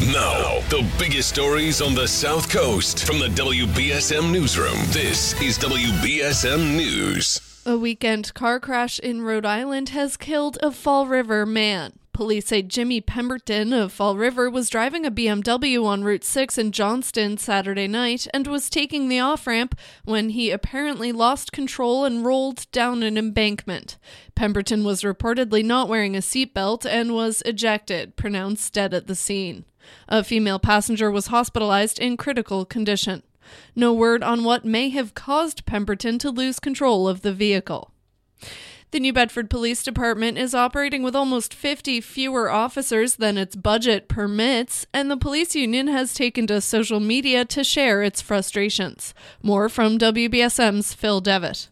Now, the biggest stories on the South Coast from the WBSM Newsroom. This is WBSM News. A weekend car crash in Rhode Island has killed a Fall River man. Police say Jimmy Pemberton of Fall River was driving a BMW on Route 6 in Johnston Saturday night and was taking the off ramp when he apparently lost control and rolled down an embankment. Pemberton was reportedly not wearing a seatbelt and was ejected, pronounced dead at the scene. A female passenger was hospitalized in critical condition. No word on what may have caused Pemberton to lose control of the vehicle. The New Bedford Police Department is operating with almost 50 fewer officers than its budget permits, and the police union has taken to social media to share its frustrations. More from WBSM's Phil Devitt.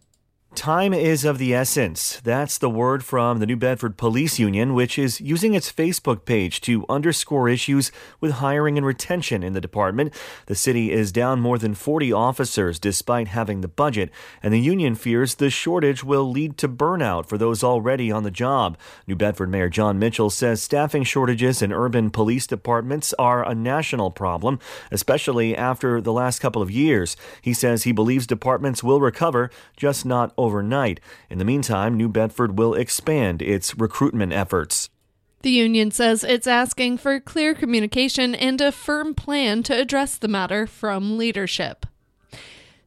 Time is of the essence. That's the word from the New Bedford Police Union, which is using its Facebook page to underscore issues with hiring and retention in the department. The city is down more than 40 officers despite having the budget, and the union fears the shortage will lead to burnout for those already on the job. New Bedford Mayor John Mitchell says staffing shortages in urban police departments are a national problem, especially after the last couple of years. He says he believes departments will recover, just not overnight. In the meantime, New Bedford will expand its recruitment efforts. The union says it's asking for clear communication and a firm plan to address the matter from leadership.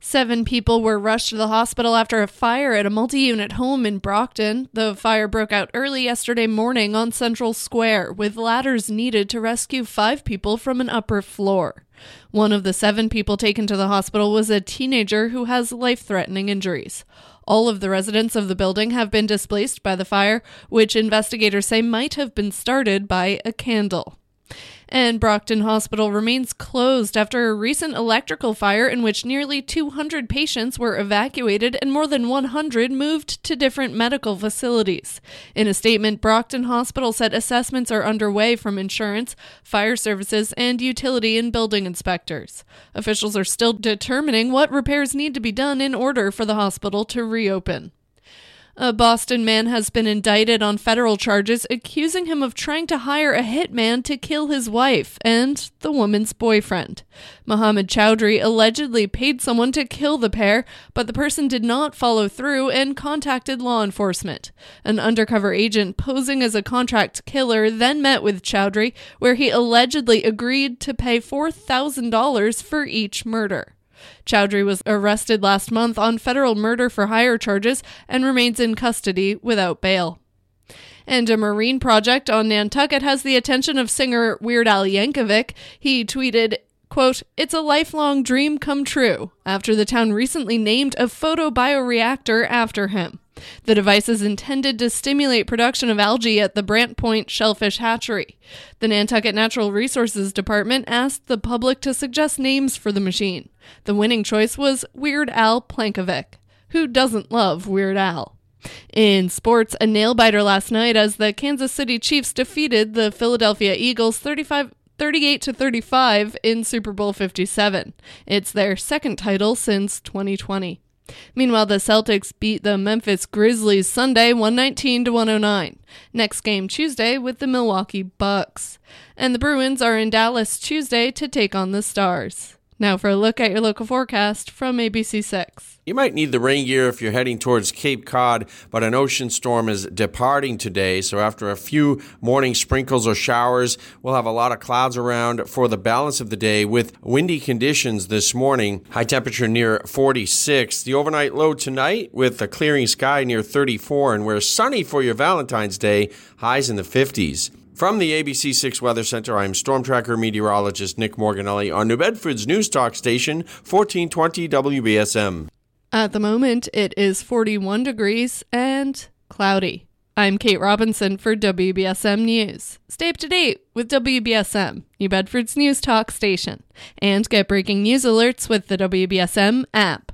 Seven people were rushed to the hospital after a fire at a multi unit home in Brockton. The fire broke out early yesterday morning on Central Square, with ladders needed to rescue five people from an upper floor. One of the seven people taken to the hospital was a teenager who has life threatening injuries. All of the residents of the building have been displaced by the fire, which investigators say might have been started by a candle. And Brockton Hospital remains closed after a recent electrical fire in which nearly 200 patients were evacuated and more than 100 moved to different medical facilities. In a statement, Brockton Hospital said assessments are underway from insurance, fire services, and utility and building inspectors. Officials are still determining what repairs need to be done in order for the hospital to reopen. A Boston man has been indicted on federal charges accusing him of trying to hire a hitman to kill his wife and the woman's boyfriend. Mohammed Chowdhury allegedly paid someone to kill the pair, but the person did not follow through and contacted law enforcement. An undercover agent posing as a contract killer then met with Chowdhury, where he allegedly agreed to pay $4,000 for each murder. Chowdhury was arrested last month on federal murder for hire charges and remains in custody without bail. And a marine project on Nantucket has the attention of singer Weird Al Yankovic. He tweeted, quote, It's a lifelong dream come true, after the town recently named a photobioreactor after him. The device is intended to stimulate production of algae at the Brant Point Shellfish Hatchery. The Nantucket Natural Resources Department asked the public to suggest names for the machine. The winning choice was Weird Al Plankovic. Who doesn't love Weird Al? In sports, a nail biter last night as the Kansas City Chiefs defeated the Philadelphia Eagles 35 38 to 35 in Super Bowl 57. It's their second title since 2020. Meanwhile, the Celtics beat the Memphis Grizzlies Sunday 119 to 109. Next game Tuesday with the Milwaukee Bucks. And the Bruins are in Dallas Tuesday to take on the Stars. Now for a look at your local forecast from ABC6. You might need the rain gear if you're heading towards Cape Cod, but an ocean storm is departing today. So after a few morning sprinkles or showers, we'll have a lot of clouds around for the balance of the day with windy conditions this morning. High temperature near 46. The overnight low tonight with a clearing sky near 34 and we're sunny for your Valentine's Day, highs in the 50s. From the ABC6 Weather Center, I'm Storm Tracker meteorologist Nick Morganelli on New Bedford's News Talk station, 1420 WBSM. At the moment, it is 41 degrees and cloudy. I'm Kate Robinson for WBSM News. Stay up to date with WBSM, New Bedford's News Talk station, and get breaking news alerts with the WBSM app.